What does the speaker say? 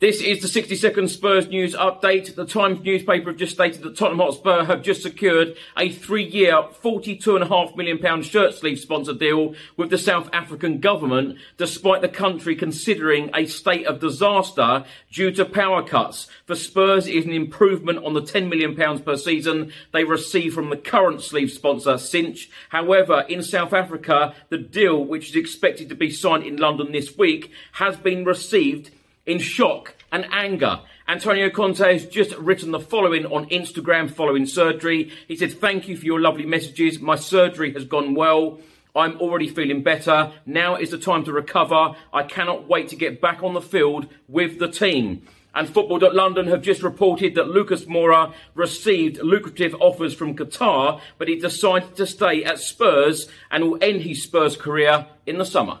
This is the 60 second Spurs news update. The Times newspaper have just stated that Tottenham Hotspur have just secured a three year, £42.5 million shirt sleeve sponsor deal with the South African government, despite the country considering a state of disaster due to power cuts. For Spurs, it is an improvement on the £10 million per season they receive from the current sleeve sponsor, Cinch. However, in South Africa, the deal, which is expected to be signed in London this week, has been received in shock and anger. Antonio Conte has just written the following on Instagram following surgery. He said, Thank you for your lovely messages. My surgery has gone well. I'm already feeling better. Now is the time to recover. I cannot wait to get back on the field with the team. And Football.London have just reported that Lucas Moura received lucrative offers from Qatar, but he decided to stay at Spurs and will end his Spurs career in the summer.